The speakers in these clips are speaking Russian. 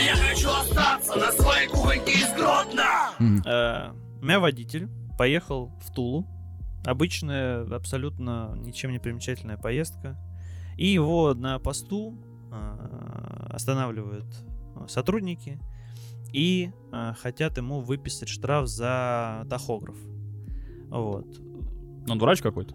А я хочу остаться на своей кухоньке из Гродно! Э, У меня водитель поехал в Тулу. Обычная, абсолютно ничем не примечательная поездка. И его на посту э, останавливают э, сотрудники и хотят ему выписать штраф за тахограф. Вот. Он дурачок какой-то.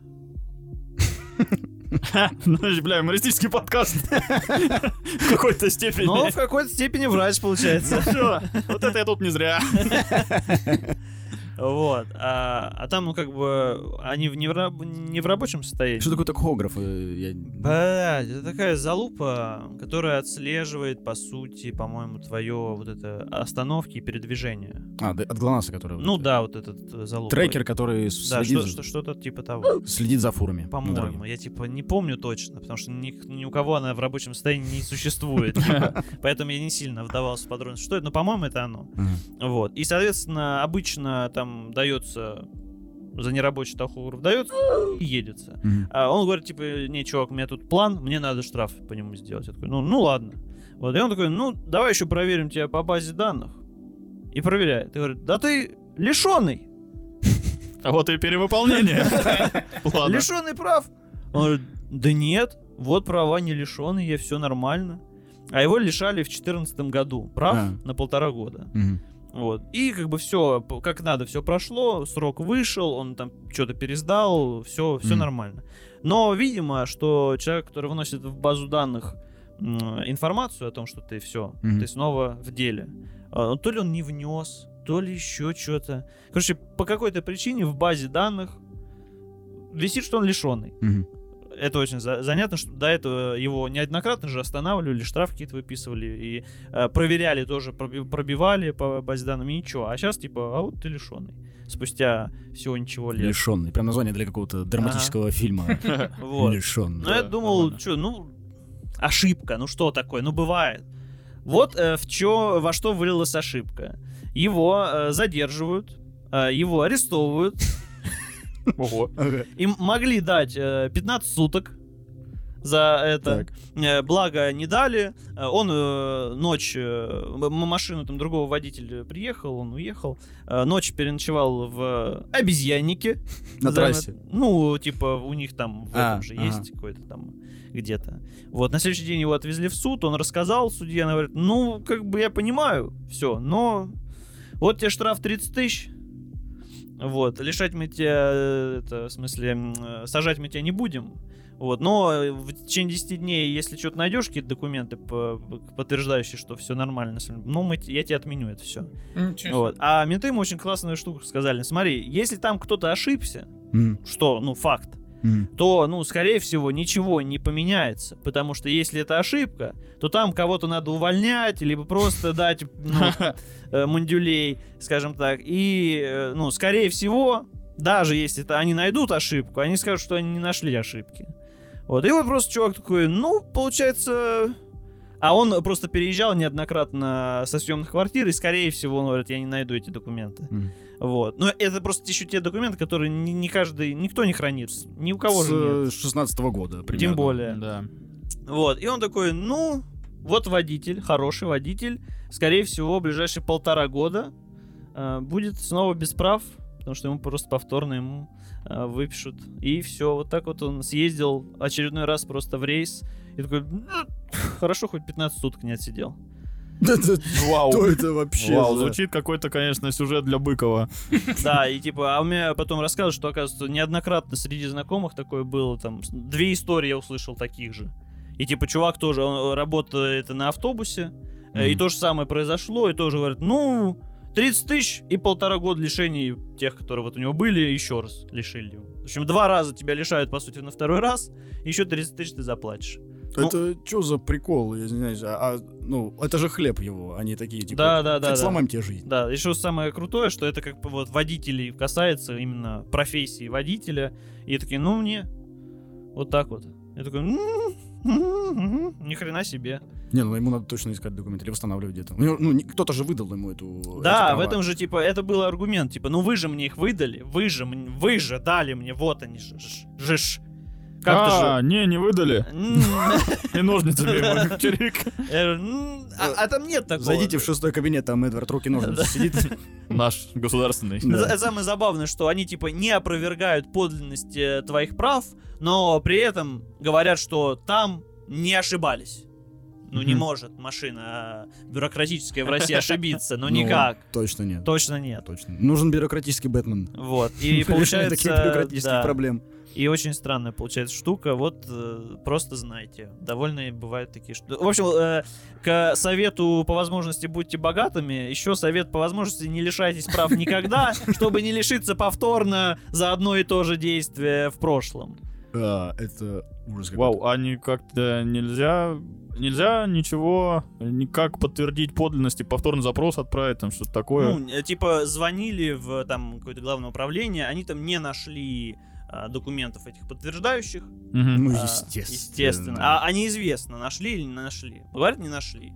Ну, бля, юмористический подкаст. В какой-то степени. Но в какой-то степени врач получается. Всё, Вот это я тут не зря. Вот. А, а там, ну, как бы, они в- не, в, раб- не в рабочем состоянии. Что такое тахограф? Э, я- Блядь, это такая залупа, которая отслеживает, по сути, по-моему, твое вот это остановки и передвижение. А, да, от ГЛОНАССа, который... Ну вот, да, вот этот э, залупа. Трекер, который Да, следит, что, что, что-то типа того. следит за фурами. По-моему, я типа не помню точно, потому что ни, ни у кого она в рабочем состоянии не существует. типа. Поэтому я не сильно вдавался в подробности, что это, но, по-моему, это оно. Вот. И, соответственно, обычно там дается за нерабочий тахограф дается и едется. Мгм. А он говорит, типа, не, чувак, у меня тут план, мне надо штраф по нему сделать. Я такой, ну, ну ладно. Вот, и он такой, ну, давай еще проверим тебя по базе данных. И проверяет. И говорит, да ты лишенный, А вот и перевыполнение. Лишенный прав. Он говорит, да нет, вот права не лишенные, все нормально. А его лишали в 2014 году прав А. на полтора года. Вот. И как бы все, как надо, все прошло, срок вышел, он там что-то пересдал, все, все Мгм. нормально. Но, видимо, что человек, который выносит в базу данных информацию о том, что ты все, Мгм. ты снова в деле, а, то ли он не внес, то ли еще что-то. Короче, по какой-то причине в базе данных висит, что он лишенный. Мгм. Это очень за- занятно, что до этого его неоднократно же останавливали, штраф какие-то выписывали и э, проверяли тоже, проби- пробивали по базе данных, и ничего. А сейчас типа, а вот ты лишенный. Спустя всего ничего лет. Лишенный. Прям название для какого-то драматического фильма. Вот. Лишенный. Ну, я думал, что, ну, ошибка, ну что такое, ну бывает. Вот э, в чё, во что вылилась ошибка. Его э, задерживают, э, его арестовывают, Ого. Им могли дать э, 15 суток за это. Так. Э, Благо не дали. Э, Он э, ночь, э, машину там другого водителя приехал, он уехал. Э, Ночь переночевал в обезьяннике. На трассе. Ну, типа, у них там в А, этом же ага. есть какой-то там где-то. Вот, на следующий день его отвезли в суд, он рассказал, судья она говорит, ну, как бы я понимаю, все, но вот тебе штраф 30 тысяч, вот, лишать мы тебя, э, это, в смысле, э, сажать мы тебя не будем, вот, но э, в течение 10 дней, если что-то найдешь, какие-то документы, по- подтверждающие, что все нормально, ну, мы, я тебе отменю это все. Вот. А менты ему очень классную штуку сказали. Смотри, если там кто-то ошибся, Мгм. что, ну, факт, То, ну, скорее всего, ничего не поменяется. Потому что если это ошибка, то там кого-то надо увольнять, либо просто дать ну, э, мандюлей, скажем так. И, э, ну, скорее всего, даже если это они найдут ошибку, они скажут, что они не нашли ошибки. Вот. И вот просто чувак такой, ну, получается... А он просто переезжал неоднократно со съемных квартир, и, скорее всего, он говорит, я не найду эти документы. Мгм. Вот. Но это просто еще те документы, которые не, не каждый, никто не хранит. Ни у кого С же нет. э, 16 года примерно. Тем более. Да. Вот. И он такой, ну, вот водитель, хороший водитель, скорее всего, в ближайшие полтора года э, будет снова без прав, потому что ему просто повторно ему э, выпишут. И все, вот так вот он съездил очередной раз просто в рейс. И такой, «Ну, хорошо, хоть 15 суток не отсидел. Вау. Что это вообще? Вау, звучит какой-то, конечно, сюжет для Быкова. Да, и типа, а у меня потом рассказывают, что, оказывается, неоднократно среди знакомых такое было, там, две истории я услышал таких же. И типа, чувак тоже, он работает на автобусе, э, и то же самое произошло, и тоже говорит, ну, 30 тысяч и полтора года лишений тех, которые вот у него были, еще раз лишили его. В общем, два раза тебя лишают, по сути, на второй раз, еще 30 тысяч ты заплатишь. Ну- Это что за прикол? Я не знаю, а, ну, это же хлеб его. Они такие, типа, Да, да, да, «Хоть да. сломаем тебе жизнь. Да, еще самое крутое, что это как бы вот водителей касается именно профессии водителя. И такие, ну мне вот так вот. Я такой, «М, ни хрена себе. Не, ну ему надо точно искать документы или восстанавливать где-то. Ну, не- кто-то же выдал ему эту... Да, в этом же типа это был аргумент, типа, ну вы же мне их выдали, вы же, вы же дали мне, вот они же, ж- же. Как-то А, не, не выдали. же. И ножницами «М, А а там нет такого. Зайдите в шестой кабинет, там Эдвард руки ножницы сидит. Наш государственный. Самое забавное, что они типа не опровергают подлинность э, твоих прав, но при этом говорят, что там не ошибались. Ну не может машина э, бюрократическая в России ошибиться, ну Ну, никак. Точно нет. Точно нет. Точно. Нужен бюрократический Бэтмен. Вот. И получается... таких бюрократических проблем. И очень странная получается штука. Вот э, просто знайте. Довольно бывают такие штуки. В общем, э, к совету по возможности будьте богатыми. Еще совет по возможности не лишайтесь прав никогда, чтобы не лишиться повторно за одно и то же действие в прошлом. А, это ужас. Вау, а не как-то нельзя... Нельзя ничего, никак подтвердить подлинность и повторный запрос отправить, там что-то такое. Ну, э, типа звонили в там какое-то главное управление, они там не нашли документов этих подтверждающих. Ну, А, естественно. Естественно. А, а неизвестно, нашли или не нашли. Говорят, не нашли.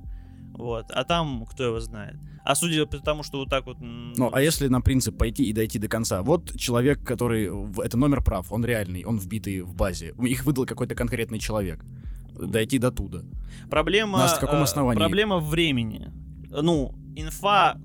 Вот. А там кто его знает. А судя по тому, что вот так вот... Ну, а если на принцип пойти и дойти до конца? Вот человек, который... Это номер прав, он реальный, он вбитый в базе. Их выдал какой-то конкретный человек. Дойти до туда. Проблема... На каком э, основании? Проблема времени. Ну, инфа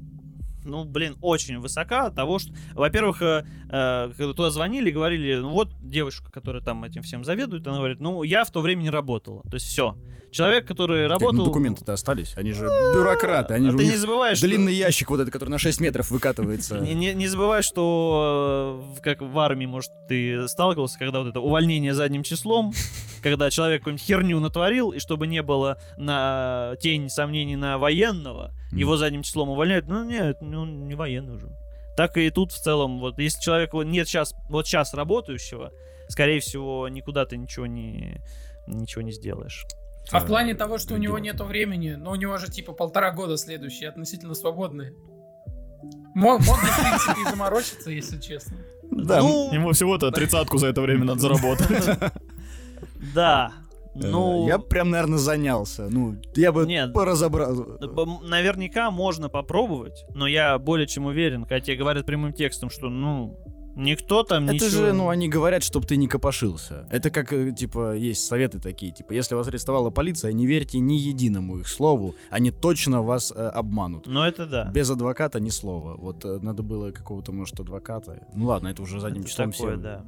ну, блин, очень высока от того, что, во-первых, э, э, когда туда звонили, говорили, ну вот девушка, которая там этим всем заведует, она говорит, ну я в то время не работала, то есть все. Человек, который Как, ну, работал... документы-то остались. Они же бюрократы. Они А же ты не забываешь, что- длинный ящик вот этот, который на 6 метров выкатывается. Не, не- не забывай, что э, в- как в армии, может, ты сталкивался, когда вот это увольнение задним числом, когда человек какую-нибудь херню натворил, и чтобы не было на тень сомнений на военного, Мгм. его задним числом увольняют. Ну нет, ну не военный уже. Так и тут в целом, вот если человека нет сейчас, вот сейчас работающего, скорее всего, никуда ты ничего не ничего не сделаешь. А в плане того, что у него нету времени, но у него же типа полтора года следующие, относительно свободные. Мог, мог в принципе, и заморочиться, если честно. Да, ну, Ему всего-то тридцатку за это время надо заработать. да. э, Ну, Я прям, наверное, занялся. Ну, я бы Нет. поразобрал. Наверняка можно попробовать, но я более чем уверен, когда тебе говорят прямым текстом, что, ну, никто там Это ничего... же, ну, они говорят, чтобы ты не копошился. Это как, э, типа, есть советы такие, типа, если вас арестовала полиция, не верьте ни единому их слову, они точно вас э, обманут. Ну, это да. Без адвоката ни слова. Вот э, надо было какого-то, может, адвоката. Ну ладно, это уже задним Это числом такое, все, да.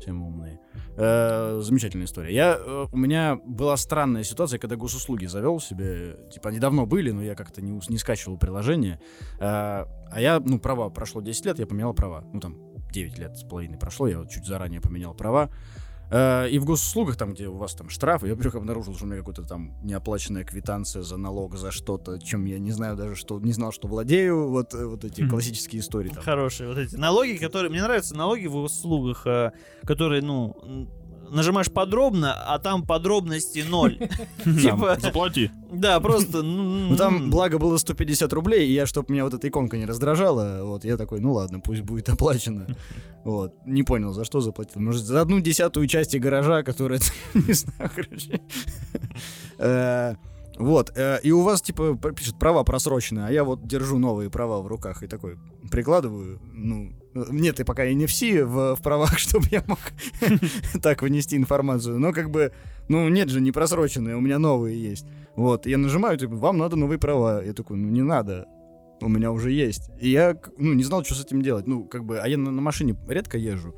все мы умные. Э, замечательная история. Я, э, у меня была странная ситуация, когда госуслуги завел себе. Типа, они давно были, но я как-то не, не скачивал приложение. Э, а я, ну, права, прошло 10 лет, я поменял права. Ну, там, 9 лет с половиной прошло, я вот чуть заранее поменял права. Э, И в госуслугах, там, где у вас там штрафы, я вдруг обнаружил, что у меня какая-то там неоплаченная квитанция за налог за что-то, чем я не знаю даже, что не знал, что владею. Вот, э, вот эти Мгм. классические истории. Там. Хорошие вот эти налоги, которые... Мне нравятся налоги в услугах, э, которые, ну, нажимаешь подробно, а там подробности ноль. Типа, Заплати. да, просто... Ну там, благо, было 150 рублей, и я, чтобы меня вот эта иконка не раздражала, вот, я такой, ну ладно, пусть будет оплачено. Вот, не понял, за что заплатил. Может, за одну десятую части гаража, которая, не знаю, короче. Э, Вот, э, и у вас, типа, пишет, права просроченные, а я вот держу новые права в руках и такой прикладываю, ну, нет, и пока и не в, в правах, чтобы я мог так вынести информацию, но как бы, ну, нет же, не просроченные, у меня новые есть. Вот, я нажимаю, типа, вам надо новые права. Я такой, ну, не надо, у меня уже есть. И я, ну, не знал, что с этим делать. Ну, как бы, а я на, на машине редко езжу.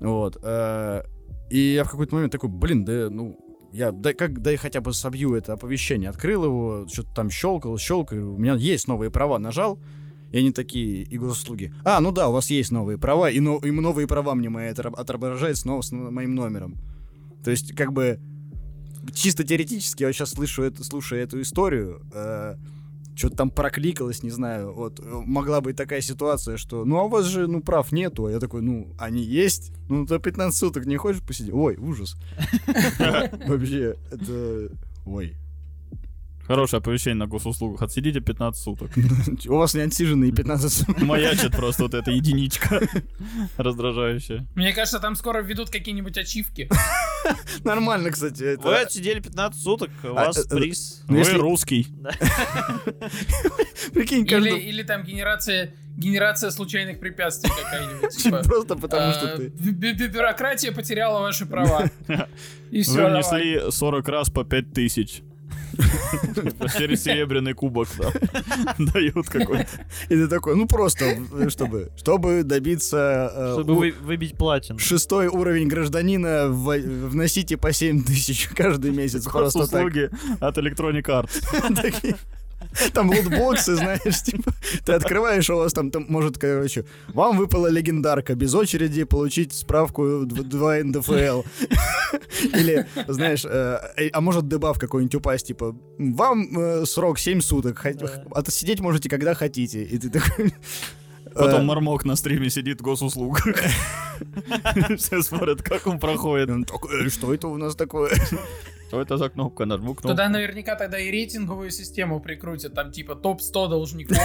Вот. э, и я в какой-то момент такой, блин, да, ну, я, да, как, да и хотя бы собью это оповещение. Открыл его, что-то там щелкал, щелкал. У меня есть новые права. Нажал, и они такие, и госуслуги. А, ну да, у вас есть новые права, и, но, и новые права мне мои отображает снова с моим номером. То есть, как бы, чисто теоретически, я вот сейчас слышу это, слушая эту историю, что-то там прокликалось, не знаю, вот, э, могла быть такая ситуация, что, ну, а у вас же, ну, прав нету, а я такой, ну, они есть, ну, за 15 суток не хочешь посидеть? Ой, ужас. Вообще, это... Ой. Хорошее оповещение на госуслугах. Отсидите 15 суток. У вас не отсиженные 15 суток. Маячит просто вот эта единичка раздражающая. Мне кажется, там скоро введут какие-нибудь ачивки. Нормально, кстати. это- Вы отсидели 15 суток, у А, вас э, э, приз. Ну, Вы если- русский. Прикинь, Или, каждый... или там генерация генерация случайных препятствий какая-нибудь. типа, Просто потому а, что ты... бю- бю- бю- Бюрократия потеряла ваши права. И все, Вы внесли 40 раз по 5 тысяч. Через серебряный кубок дают какой-то. И ты такой, ну просто, чтобы, чтобы добиться... э, Чтобы выбить платину. Шестой уровень гражданина вносите по 7 тысяч каждый месяц. Просто. Услуги от Electronic Arts. Там лутбоксы, знаешь, типа, ты открываешь, а у вас там, там, может, короче, вам выпала легендарка, без очереди получить справку 2 НДФЛ. Или, знаешь, э, э, а может дебаф какой-нибудь упасть, типа, вам э, срок 7 суток, хот- Да. отсидеть можете, когда хотите. И ты такой... Потом э, Мармок на стриме сидит в госуслугах. Все смотрят, как он проходит. он такой, «Э, Что это у нас такое? Что это за кнопка? Нажму кнопку. Туда наверняка тогда и рейтинговую систему прикрутят, там типа топ-100 должников.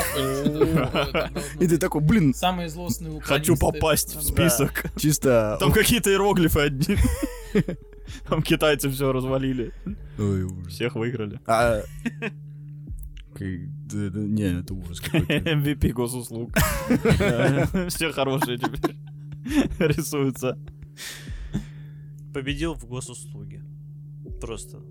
И ты такой, блин, Самые злостные Хочу попасть в список. чисто... Там какие-то иероглифы одни. Там китайцы все развалили. Всех выиграли. А... Не, это ужас какой-то. MVP госуслуг. Все хорошие теперь рисуются. Победил в госуслуге. Просто.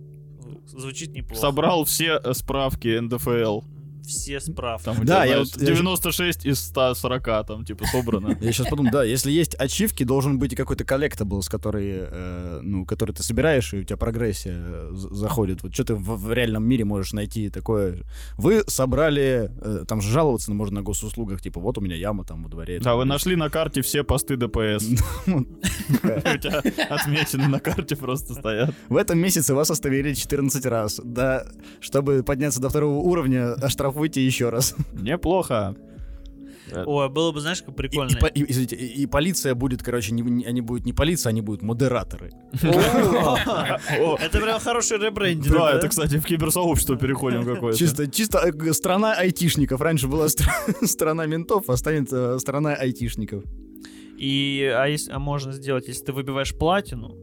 Звучит неплохо. Собрал все э, справки НДФЛ. Все справки. Там, Да, тебя, я знаешь, вот- я- 96 из 140 там, типа, собрано. Я сейчас подумал, да, если есть ачивки, должен быть и какой-то collectible, с который, э, ну, который ты собираешь, и у тебя прогрессия э, заходит. Вот что ты в, в реальном мире можешь найти такое? Вы собрали, э, там же жаловаться можно на госуслугах, типа, вот у меня яма там во дворе. Да, вы нашли на карте все посты ДПС. У тебя отметины на карте просто стоят. В этом месяце вас остановили 14 раз. Да, чтобы подняться до второго уровня, оштрафуйте еще раз. Неплохо. Ой, было бы, знаешь, как И, прикольно. и по- и- извините, и- и полиция будет, короче, не, не- они будут не полиция, они будут модераторы. Это прям хороший ребрендинг. Да, это, кстати, в киберсообщество переходим какое-то. Чисто, чисто э, страна айтишников. Раньше была стра- страна ментов, а станет э, страна айтишников. И, а, если, а можно сделать, если ты выбиваешь платину,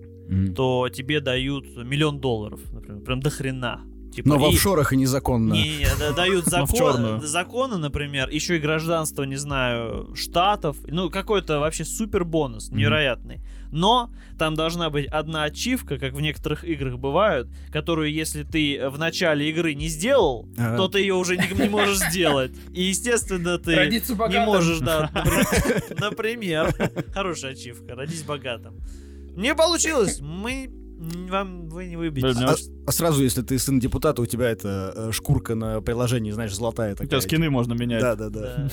то тебе дают миллион долларов, например, прям до хрена. Типа, Но в и- офшорах и незаконно. Не, не, да- дают в закон- законы, например, еще и гражданство, не знаю, штатов, ну какой-то вообще супер бонус, невероятный. Но там должна быть одна ачивка, как в некоторых играх бывают, которую, если ты в начале игры не сделал, Ага. то ты ее уже не, не можешь сделать. И, естественно, ты не можешь, да, например, например. Хорошая ачивка, родись богатым. Не получилось, мы вам вы не выбьете. А, а сразу, если ты сын депутата, у тебя это э, шкурка на приложении, знаешь, золотая у тебя такая. скины можно менять. Да, да, да.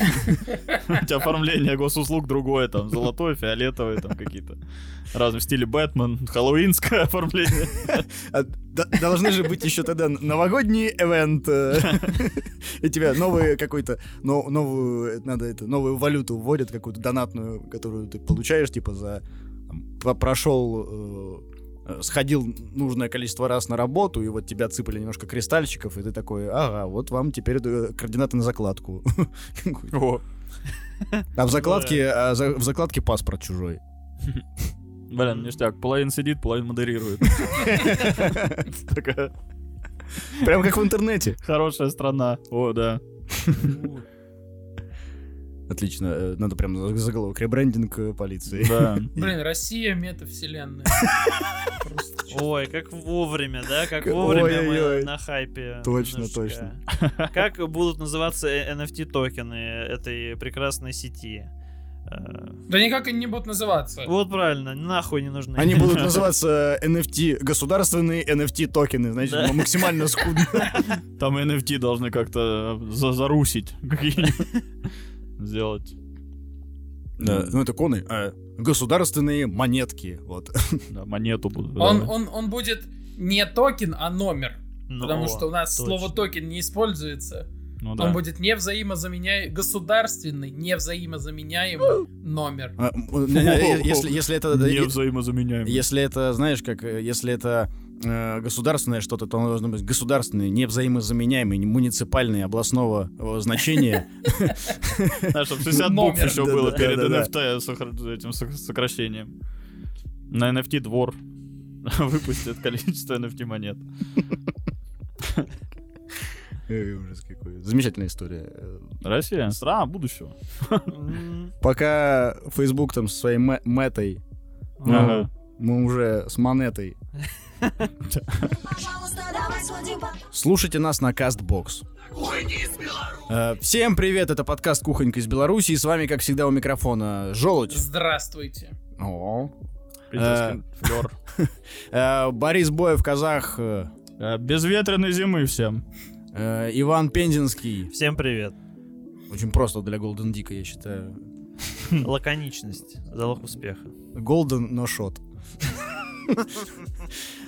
У тебя оформление госуслуг другое, там, золотое, фиолетовое, там, какие-то разные в стиле Бэтмен, хэллоуинское оформление. А, должны же быть еще тогда новогодний ивент. э, И тебя новые какой-то, но- новую, надо это, новую валюту вводят, какую-то донатную, которую ты получаешь, типа, за прошел э, э, сходил нужное количество раз на работу, и вот тебя цыпали немножко кристальчиков, и ты такой, ага, вот вам теперь э, координаты на закладку. А в закладке, а в закладке паспорт чужой. блин, ништяк. Половина сидит, половина модерирует. Прям как в интернете. хорошая страна. О, да. Отлично, э, надо прям за- заголовок. Ребрендинг э, полиции. Да. Блин, Россия метавселенная. Ой, как вовремя, да? Как вовремя мы на хайпе. Точно, немножечко. Как будут называться э, NFT-токены этой прекрасной сети? Э, Да никак они не будут называться. Вот правильно, нахуй не нужны. Они будут называться NFT, государственные NFT токены, значит, Да. максимально скудно. Там NFT должны как-то за- зарусить какие-нибудь. Сделать. Да, Ну, это коины. а, Государственные монетки. Вот. Да, монету будут. Он, да. он, он будет не токен, а номер. Ну, Потому что у нас точно. слово токен не используется. Ну Он да. будет невзаимозаменяемый, государственный, невзаимозаменяемый номер. А, м, не, не, Если если это... Не взаимозаменяемый. Если это, знаешь, как, э, если это э, государственное что-то, то оно должно быть государственное, невзаимозаменяемое, не муниципальное, областного э, значения. Да, чтобы 60 Номер. букв еще было перед. NFT этим сок- сокращением. На NFT двор выпустит количество NFT монет. Ужас какой. Замечательная история. Э, Россия, страна будущего. Пока Facebook там со своей метой, мы уже с монетой. Слушайте нас на Беларуси. Э, Всем привет, это подкаст «Кухонька из Беларуси», и с вами, как всегда, у микрофона Желудь. Здравствуйте. О. Питерский флёр. Э, Борис Боев, казах, э, Э, Безветренной зимы всем. э, Иван Пензенский. Всем привет. Очень просто для Голден Дика, я считаю. Лаконичность. Залог успеха. Голден, но шот.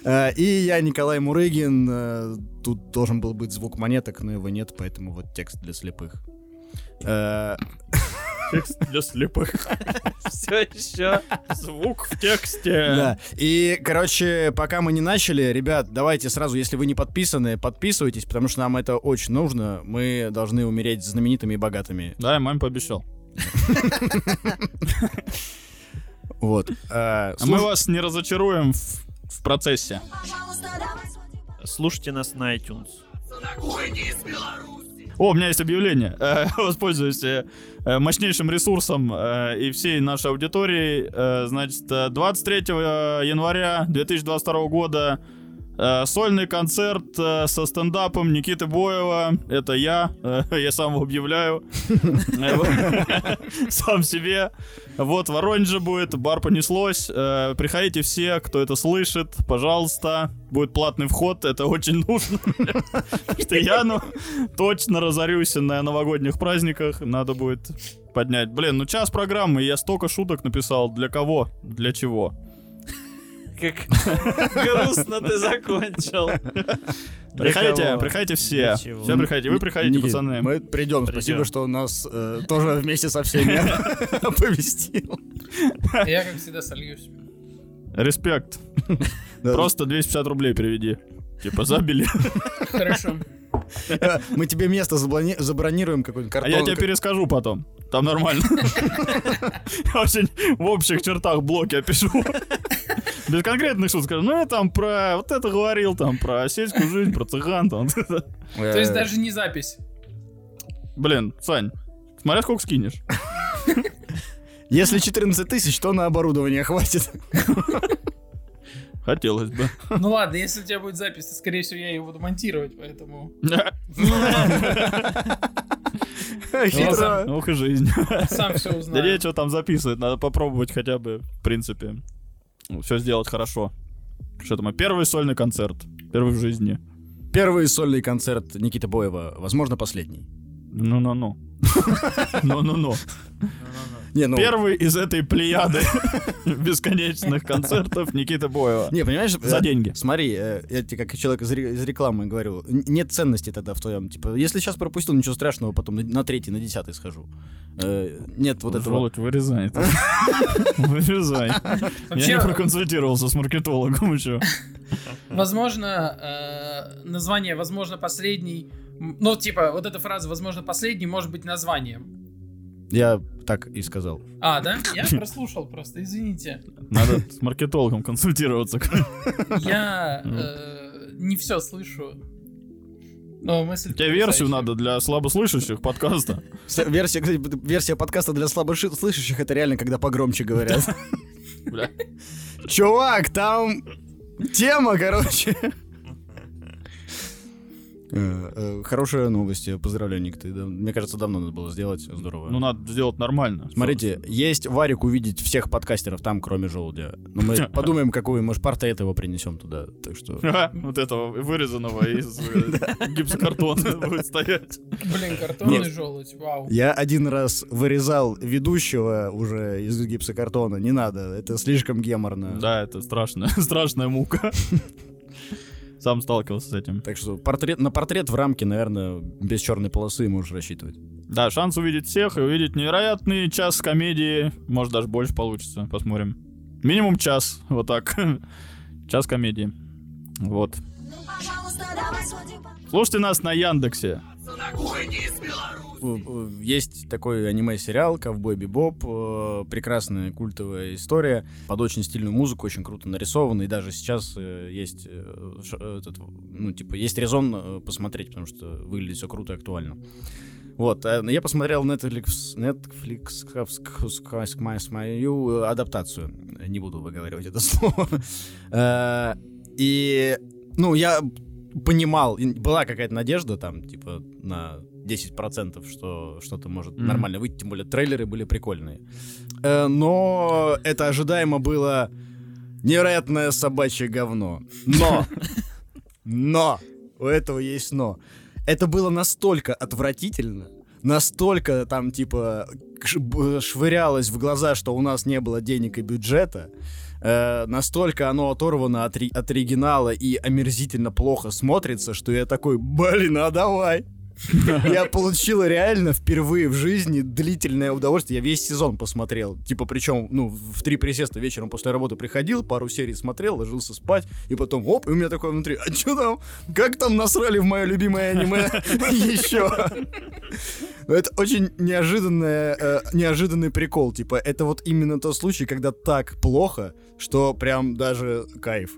Э, И я, Николай Мурыгин. Э, Тут должен был быть звук монеток, но его нет, поэтому вот текст для слепых. Э, Текст для слепых. Все еще. Звук в тексте. Да. И, короче, пока мы не начали, ребят, давайте сразу, если вы не подписаны, подписывайтесь, потому что нам это очень нужно. Мы должны умереть знаменитыми и богатыми. Да, я маме пообещал. Вот. А мы вас не разочаруем в, в процессе. Слушайте нас на iTunes. О, у меня есть объявление. Э, Воспользуюсь э, э, мощнейшим ресурсом и всей нашей аудиторией. Э, Значит, э, 23 января 2022 года сольный концерт э, со стендапом Никиты Боева. Это я. Э, Я сам его объявляю. Э. Сам себе. Вот, в Воронеже будет, бар понеслось. Э, Приходите все, кто это слышит, пожалуйста. Будет платный вход, это очень нужно. Что я, ну, точно разорюсь на новогодних праздниках. Надо будет поднять. Блин, ну час программы, я столько шуток написал. Для кого? Для чего? Как грустно ты закончил. Приходите, приходите все. Все приходите. Вы приходите, пацаны. Мы придем. Спасибо, что нас э, тоже вместе со всеми оповестил. Я, как всегда, сольюсь. Респект. Просто 250 рублей переведи. Типа забили. Хорошо. Э, Мы тебе место забронируем какой-нибудь А картон. я тебе перескажу потом. Там нормально. Я очень в общих чертах блоки опишу. Без конкретных шуток скажу. Ну, я там про вот это говорил, там про сельскую жизнь, про цыган, там. Э, То есть даже не запись. Блин, Сань, смотря сколько скинешь. Если 14 тысяч, то на оборудование хватит. Хотелось бы. Ну ладно, если у тебя будет запись, то, скорее всего, я ее буду монтировать, поэтому Хитро. Ох и жизнь. сам все Да узнаю. нечего там записывать, надо попробовать хотя бы, в принципе, все сделать хорошо. Что это мой первый сольный концерт, первый в жизни. Первый сольный концерт Никиты Боева, возможно, последний. Ну-ну-ну. Ну-ну-ну. Не, ну, Первый из этой плеяды бесконечных концертов Никиты Боева. Не, понимаешь, За э, деньги. Смотри, э, я тебе как человек из, ре- из рекламы говорю, нет ценности тогда в твоем, типа, если сейчас пропустил, ничего страшного, потом на, третий, на десятый схожу. Э, нет вот этого. Володь, вырезай. Вырезай. Я не проконсультировался с маркетологом еще. возможно, название, возможно, последний... Ну, типа, вот эта фраза, возможно, последний, может быть названием. Я так и сказал. А, да? Я прослушал просто, извините. Надо с маркетологом консультироваться. Я э, не все слышу. Но мысль... Тебе версию надо для слабослышащих подкаста. Версия, кстати, версия подкаста для слабослышащих это реально, когда погромче говорят. Чувак, там тема, короче. Э, э, Хорошая новость, поздравляю, Ник. Ты, да, мне кажется, давно надо было сделать. Здорово. Ну, надо сделать нормально. Смотрите, есть Варик увидеть всех подкастеров там, кроме желудя. Но мы подумаем, какой, может, портрет его принесем туда. Так что... Ага, Вот этого вырезанного из э, гипсокартона будет стоять. Блин, картонный желудь, вау. Я один раз вырезал ведущего уже из гипсокартона. Не надо, это слишком геморно. Да, это страшная, страшная мука. Сам сталкивался с этим. Так что портрет, на портрет в рамке, наверное, без черной полосы можешь рассчитывать. Да, шанс увидеть всех и увидеть невероятный час комедии. Может, даже больше получится. Посмотрим. Минимум час. Вот так. Час комедии. Вот. Слушайте нас на Яндексе. На кухоньки Э, э, Есть такой аниме-сериал «Ковбой Бибоп». э, Прекрасная культовая история. Под очень стильную музыку, очень круто нарисована. И даже сейчас есть, этот, ну, типа, есть резон посмотреть, потому что выглядит все круто и актуально. Вот, я посмотрел Netflix, Netflix мою адаптацию. Не буду выговаривать это слово. И, ну, я понимал, была какая-то надежда там, типа, на 10%, что что-то может Мгм. нормально выйти, тем более трейлеры были прикольные. Э, Но это ожидаемо было невероятное собачье говно. Но! Но! У этого есть но. Это было настолько отвратительно, настолько там, типа, швырялось в глаза, что у нас не было денег и бюджета, э, настолько оно оторвано от, от оригинала и омерзительно плохо смотрится, что я такой, блин, а давай. Я получил реально впервые в жизни длительное удовольствие. Я весь сезон посмотрел. Типа, причем, ну, в три присеста вечером после работы приходил, пару серий смотрел, ложился спать, и потом, оп, и у меня такое внутри, а что там? Как там насрали в мое любимое аниме еще? Это очень неожиданное, э, неожиданный прикол. Типа, это вот именно тот случай, когда так плохо, что прям даже кайф.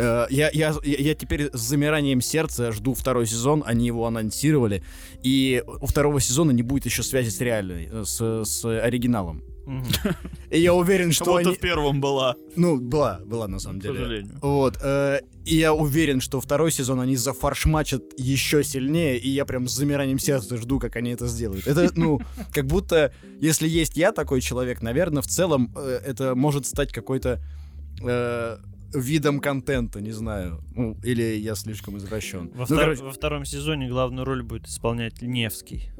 Э, Я, я, я теперь с замиранием сердца жду второй сезон, они его анонсировали, и у второго сезона не будет еще связи с реальной, э, с, с оригиналом. И я уверен, что они... в первом была, Ну, была, была на самом к деле. сожалению. Вот, э, и я уверен, что второй сезон они зафаршмачат еще сильнее, и я прям с замиранием сердца жду, как они это сделают. Это, ну, как будто, если есть я такой человек, наверное, в целом это может стать какой-то видом контента, не знаю. Ну, или я слишком извращен. Во, Ну, втор- короче, во втором сезоне главную роль будет исполнять Невский.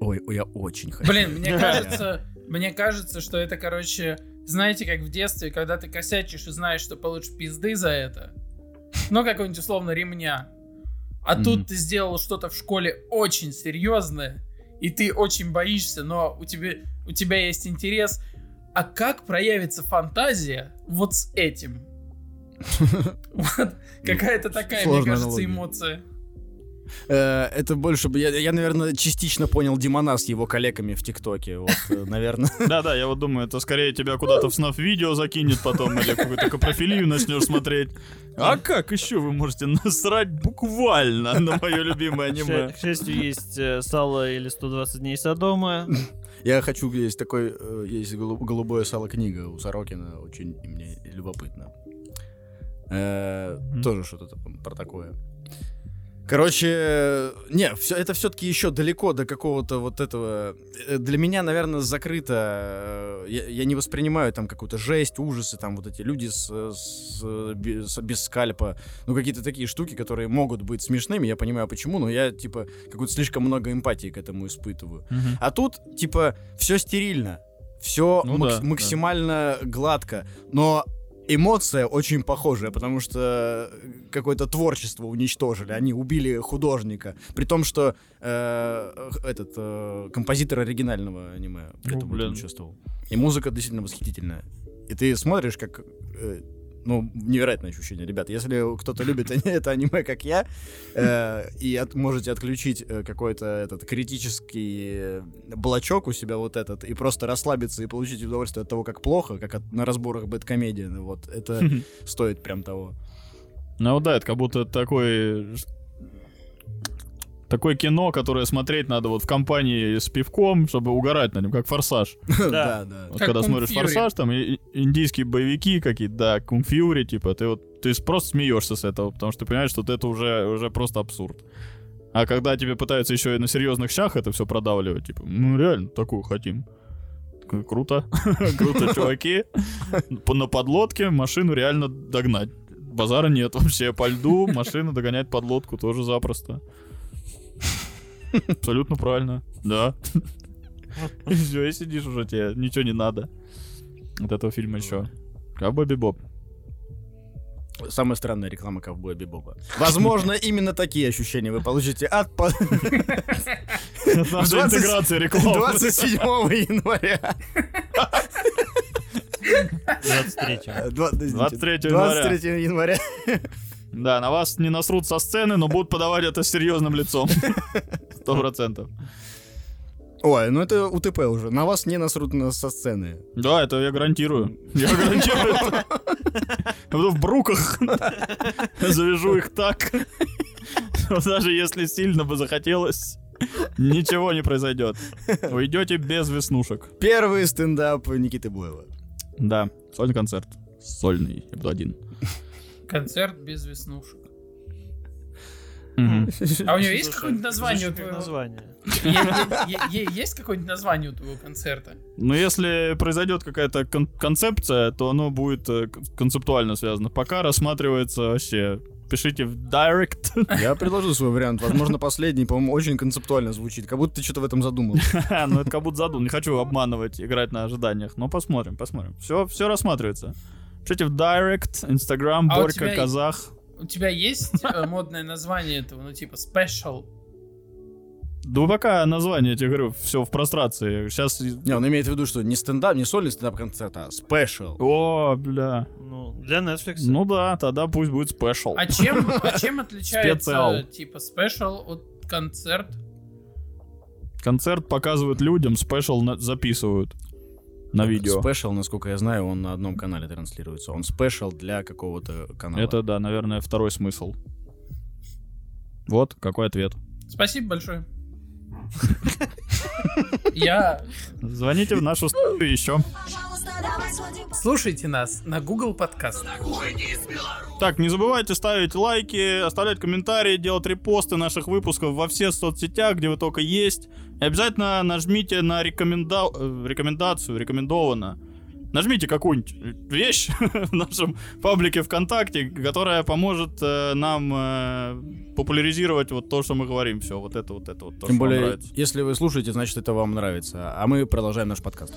ой, ой, я очень хочу. Блин, мне кажется, мне кажется, что это, короче, знаете, как в детстве, когда ты косячишь и знаешь, что получишь пизды за это. Ну, какой-нибудь условно ремня. А Мгм. тут ты сделал что-то в школе очень серьезное, и ты очень боишься, но у тебя, у тебя есть интерес. А как проявится фантазия вот с этим? Вот какая-то такая, мне кажется, эмоция. Э, это больше бы... Я, я, наверное, частично понял Димона с его коллегами в ТикТоке. Вот, э, наверное. Да-да, я вот думаю, это скорее тебя куда-то в снов видео закинет потом, или какую-то капрофилию начнешь смотреть. А как еще вы можете насрать буквально на мое любимое аниме? К счастью, есть э, сало или 120 дней Содома. Я хочу, есть такой, есть голу- голубое сало книга у Сорокина, очень мне любопытно. Э. Тоже что-то про такое. Короче, э, не, все, это все-таки еще далеко до какого-то вот этого. э, Для меня, наверное, закрыто. Я, я не воспринимаю там какую-то жесть, ужасы, там вот эти люди с, с- без, без скальпа. Ну, какие-то такие штуки, которые могут быть смешными. Я понимаю, почему, но я, типа, какую-то слишком много эмпатии к этому испытываю. Мгм. А тут, типа, все стерильно, все Ну да, да. максимально гладко, но эмоция очень похожая, потому что какое-то творчество уничтожили, они убили художника, при том, что э, этот э, композитор оригинального аниме при Ну, этом блин. участвовал. И музыка действительно восхитительная. И ты смотришь, как э, ну, невероятное ощущение, ребята. Если кто-то любит это аниме, как я, э, и от- можете отключить э, какой-то этот критический э, блочок у себя вот этот, и просто расслабиться и получить удовольствие от того, как плохо, как от- на разборах бэткомедии, вот, это стоит прям того. Ну да, это как будто такой... Такое кино, которое смотреть надо вот в компании с пивком, чтобы угорать на нем, как «Форсаж». Да, да. Вот когда смотришь. «Форсаж», там индийские боевики какие-то, да, Кунг Фьюри, типа, ты вот ты просто смеешься с этого, потому что ты понимаешь, что это уже, уже просто абсурд. А когда тебе пытаются еще и на серьезных щах это все продавливать, типа, ну реально, такую хотим. Круто, круто, чуваки. По- На подлодке машину реально догнать. Базара нет вообще. По льду машину догонять подлодку тоже запросто. Абсолютно правильно. Да. И все, и сидишь уже, тебе ничего не надо. От этого фильма еще. Ковбой Бибоп. Самая странная реклама ковбоя Бибоба. Возможно, именно такие ощущения вы получите от Наша 20 интеграция рекламы. 27 января. 23 Э, два- извините, 23 января. 23 января. Да, на вас не насрут со сцены, но будут подавать это с серьезным лицом. Сто процентов. Ой, ну это УТП уже. На вас не насрут на- со сцены. Да, это я гарантирую. Я гарантирую. это. Я буду в бруках. Завяжу их так. Даже если сильно бы захотелось, ничего не произойдет. Уйдете без веснушек. Первый стендап Никиты Боева. Да, сольный концерт. Сольный. Я буду один. Концерт без веснушек. А у него есть какое-нибудь название у твоего? название. Есть какое-нибудь название у твоего концерта? Но если произойдет какая-то кон- концепция, то оно будет э, концептуально связано. Пока рассматривается вообще. Пишите в директ. Я предложил свой вариант. Возможно, последний, по-моему, очень концептуально звучит. Как будто ты что-то в этом задумал. ну, это как будто задум. Не хочу обманывать, играть на ожиданиях. Но посмотрим, посмотрим. Все, все рассматривается. Пишите в директ, инстаграм, А Борька Казах. У тебя есть э, модное название этого, ну типа special? Да пока название, я тебе говорю, все в прострации. Сейчас... Не, он имеет в виду, что не стендап, не сольный стендап-концерт, а special. О, бля. Ну, для Netflix. Ну да, тогда пусть будет special. А чем, а чем отличается special. типа special от концерт? Концерт показывают людям, special записывают на видео. Special, насколько я знаю, он на одном канале транслируется. Он special для какого-то канала. Это, да, наверное, второй смысл. Вот, какой ответ. Спасибо большое. Я... Звоните в нашу студию еще. Слушайте нас на Google подкаст. Так, не забывайте ставить лайки, оставлять комментарии, делать репосты наших выпусков во все соцсетях, где вы только есть. И обязательно нажмите на рекоменда... э, рекомендацию, рекомендовано. Нажмите какую-нибудь вещь в нашем паблике ВКонтакте, которая поможет э, нам э, популяризировать вот то, что мы говорим. Все, вот это, вот это, вот то, Тем что вам более, нравится. если вы слушаете, значит, это вам нравится. А мы продолжаем наш подкаст.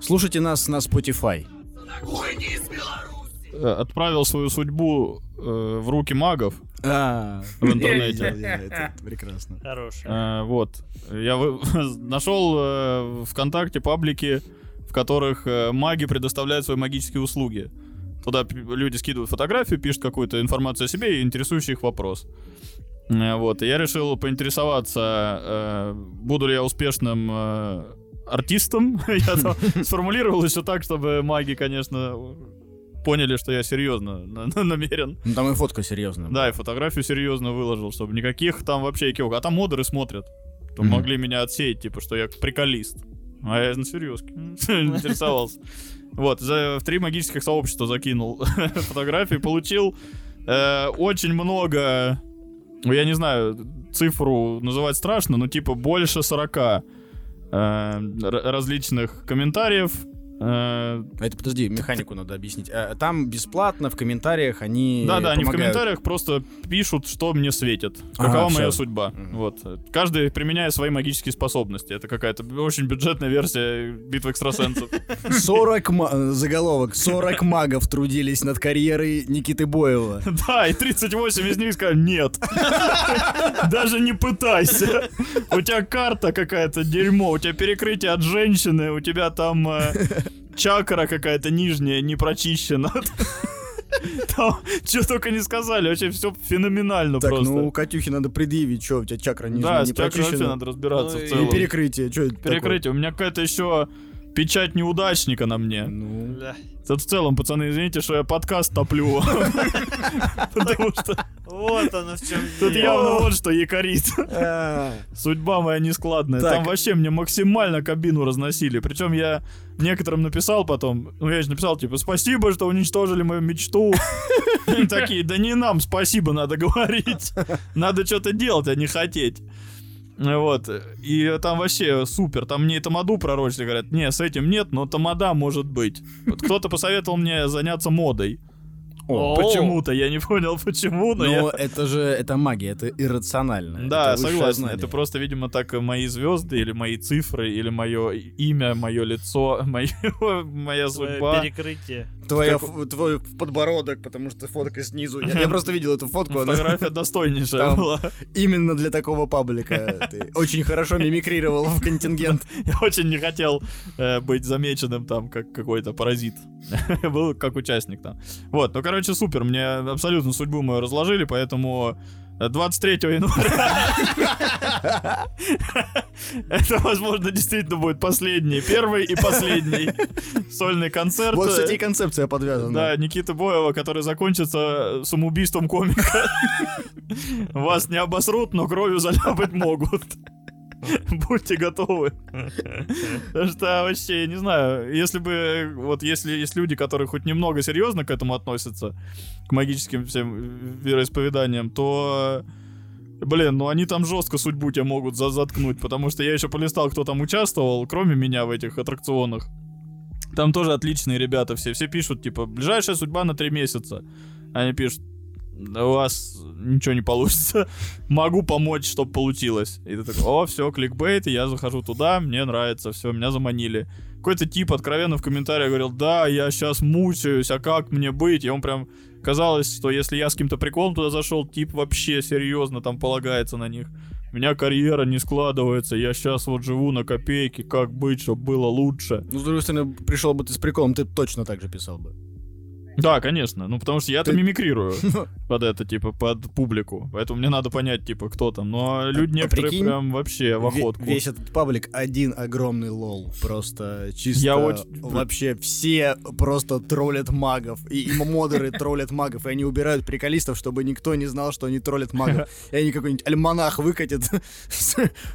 Слушайте нас на Spotify. Э, Отправил свою судьбу э, в руки магов. А, В интернете. это прекрасно. Хороший. Э, вот. Я нашел э, ВКонтакте паблики, которых э, маги предоставляют свои магические услуги. Туда люди скидывают фотографию, пишут какую-то информацию о себе и интересующий их вопрос. Э, Вот. И я решил поинтересоваться, э, буду ли я успешным артистом. Я сформулировал еще так, чтобы маги, конечно, поняли, что я серьезно на- на- намерен. Ну, там и фотка серьезная. Да, и фотографию серьезно выложил, чтобы никаких там вообще экивок. А там модеры смотрят. Мгм. могли меня отсеять, типа, что я приколист. А я на серьезке интересовался. Вот, за, в три магических сообщества закинул фотографии, получил э, очень много, ну, я не знаю, цифру называть страшно, но типа больше 40 э, различных комментариев. Э, А Это, подожди, механику надо объяснить. А, Там бесплатно в комментариях они Да-да, они в комментариях просто пишут, что мне светит, Ага, какова моя судьба. Вот. Каждый применяя свои магические способности. Это какая-то очень бюджетная версия битвы экстрасенсов. 40 ма- э, заголовок. 40 магов трудились над карьерой Никиты Боева. Да, и 38 из них сказали нет. Даже не пытайся. У тебя карта какая-то дерьмо, у тебя перекрытие от женщины, у тебя там э, чакра какая-то нижняя не прочищена. Там что только не сказали, вообще все феноменально Так, просто. ну, Катюхе надо предъявить, что у тебя чакра Да, нижняя с не чакрой вообще прочищена. надо разбираться Ну в целом. И перекрытие, что это такое? Перекрытие. У меня какая-то еще печать неудачника на мне. Ну. Это в целом, пацаны, извините, что я подкаст топлю. Потому что Вот оно в чем тут явно вот что якорит. а, Судьба моя нескладная. Там вообще мне максимально кабину разносили. Причем я некоторым написал потом, ну я же написал, типа, спасибо, что уничтожили мою мечту. Такие, да не нам спасибо надо говорить. Надо что-то делать, а не хотеть. Вот. И там вообще супер. Там мне и тамаду пророчили, говорят, не, с этим нет, но тамада может быть. Вот кто-то посоветовал мне заняться модой. О, Почему-то, я не понял почему, но я... Но это же, это магия, это иррационально. Да, это согласен. знание. Это просто, видимо, так мои звезды или мои цифры, или мое имя, мое лицо, моё- моя судьба. перекрытие. Твоя, как- твой подбородок, потому что фотка снизу. Я, я просто видел эту фотку, она Фотография достойнейшая Там- была. именно для такого паблика. Ты очень хорошо мимикрировал в контингент. Я очень не хотел э, быть замеченным там как какой-то паразит. Был как участник там. Вот, ну, короче, супер. Мне абсолютно судьбу мою разложили, поэтому э, 23 января Это, возможно, действительно будет последний, первый и последний сольный концерт. Вот, кстати, и концепция подвязана. Да, Никита Боева, который закончится самоубийством комика. Вас не обосрут, но кровью заляпать могут. Будьте готовы. Потому что вообще, не знаю, если бы, вот если есть люди, которые хоть немного серьезно к этому относятся, к магическим всем вероисповеданиям, то Блин, ну они там жестко судьбу тебя могут за заткнуть, потому что я еще полистал, кто там участвовал, кроме меня в этих аттракционах. Там тоже отличные ребята все. Все пишут, типа, ближайшая судьба на три месяца. Они пишут, «Да у вас ничего не получится. Могу помочь, чтобы получилось. И ты такой, о, все, кликбейт, я захожу туда, мне нравится, все, меня заманили. Какой-то тип откровенно в комментариях говорил, да, я сейчас мучаюсь, а как мне быть? И он прям казалось, что если я с каким-то приколом туда зашел, тип вообще серьезно там полагается на них. У меня карьера не складывается, я сейчас вот живу на копейки, как быть, чтобы было лучше. Ну, с другой стороны, пришел бы ты с приколом, ты точно так же писал бы. Да, конечно. Ну, потому что я-то Ты- мимикрирую под это, типа, под публику. Поэтому мне надо понять, типа, кто там. Но люди а некоторые прикинь, прям вообще в охотку. Весь этот паблик один огромный лол. Просто чисто Я очень- вообще все просто троллят магов. И, и модеры троллят магов. И они убирают приколистов, чтобы никто не знал, что они троллят магов. И они какой-нибудь альманах выкатят.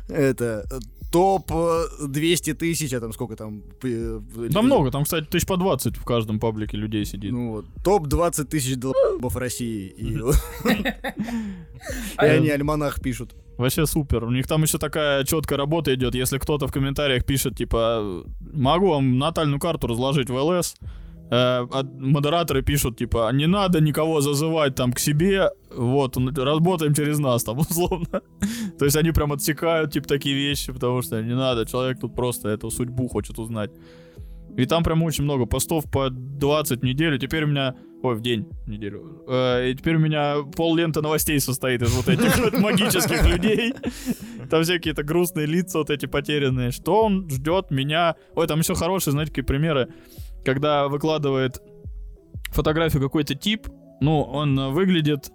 Это топ э, 200 тысяч, а там сколько там? п- Да много, там, кстати, тысяч по 20 в каждом паблике людей сидит. Ну вот, топ 20 тысяч долбов России. И, и А они альманах пишут. Вообще супер. У них там еще такая четкая работа идет. Если кто-то в комментариях пишет, типа, могу вам натальную карту разложить в ЛС, э, модераторы пишут, типа, не надо никого зазывать там к себе, вот, н- работаем через нас, там, условно. То есть они прям отсекают, типа, такие вещи, потому что не надо, человек тут просто эту судьбу хочет узнать. И там прям очень много постов по 20 в неделю. Теперь у меня... Ой, в день, в неделю. Э, и теперь у меня пол ленты новостей состоит из вот этих вот магических людей. Там все какие-то грустные лица вот эти потерянные. Что он ждет меня? Ой, там еще хорошие, знаете, какие примеры. Когда выкладывает фотографию какой-то тип, ну, он выглядит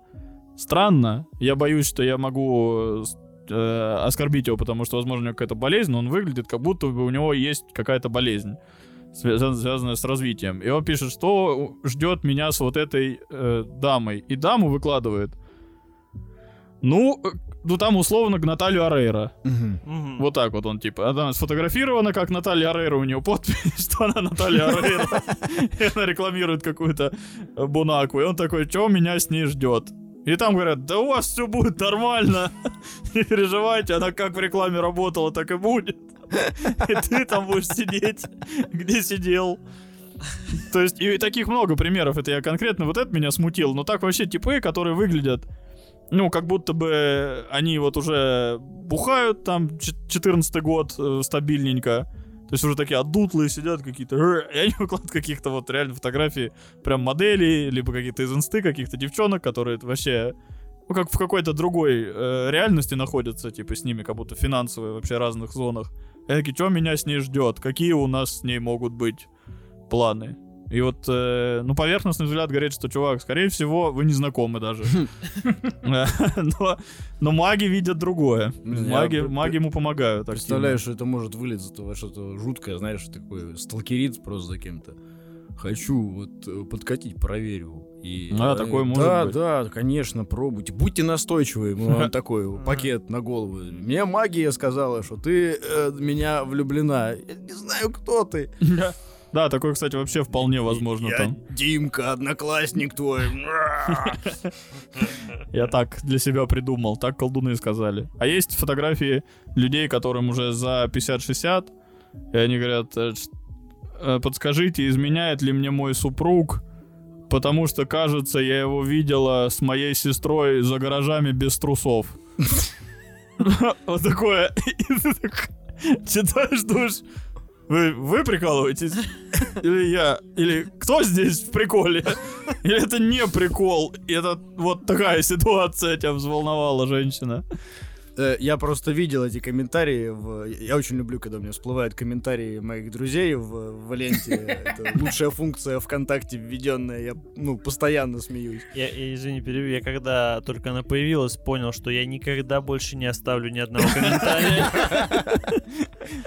странно. Я боюсь, что я могу э, оскорбить его, потому что, возможно, у него какая-то болезнь, но он выглядит, как будто бы у него есть какая-то болезнь, свя- связанная с развитием. И он пишет, что ждет меня с вот этой э, дамой. И даму выкладывает. Ну, ну там условно Наталью Арейра. Мгм. Вот так вот он, типа, она сфотографирована как Наталья Арейра, у нее подпись, что она Наталья Арейра. И она рекламирует какую-то бунаку. И он такой, что меня с ней ждет? И там говорят, да у вас все будет нормально. Не переживайте, она как в рекламе работала, так и будет. И ты там будешь сидеть, где сидел. То есть, и таких много примеров. Это я конкретно, вот это меня смутило. Но так вообще типы, которые выглядят ну, как будто бы они вот уже бухают там 14 год э, стабильненько. То есть уже такие отдутлые сидят какие-то, «Р», и они выкладывают каких-то вот реально фотографии прям моделей, либо какие-то из инсты, каких-то девчонок, которые вообще, ну, как в какой-то другой э, реальности находятся, типа с ними как будто финансовые вообще разных зонах. Они такие, что меня с ней ждет? Какие у нас с ней могут быть планы? И вот, э, ну, поверхностный взгляд говорит, что, чувак, скорее всего, вы не знакомы даже. Но, маги видят другое. Маги, ему помогают. Представляешь, что это может вылиться во что-то жуткое, знаешь, такой сталкерит просто за кем-то. Хочу вот э, подкатить, проверю. И, Да, э, такое может да, быть. Да, конечно, пробуйте. Будьте настойчивы. Вам такой пакет на голову. Мне магия сказала, что ты э, меня влюблена. Я не знаю, кто ты. Да, такое, кстати, вообще вполне возможно Я там. Димка, одноклассник твой. Я так для себя придумал, так колдуны сказали. А есть фотографии людей, которым уже за 50-60, и они говорят, э, э, подскажите, изменяет ли мне мой супруг, потому что, кажется, я его видела с моей сестрой за гаражами без трусов. Вот такое. Читаешь, думаешь, вы, вы прикалываетесь? Или я? Или кто здесь в приколе? Или это не прикол? И это вот такая ситуация тебя взволновала, женщина. Э, Я просто видел эти комментарии. В... Я очень люблю, когда у меня всплывают комментарии моих друзей в, в ленте. Это лучшая функция ВКонтакте введенная. Я ну, постоянно смеюсь. Я, я, извини, перебью. Я когда только она появилась, понял, что я никогда больше не оставлю ни одного комментария.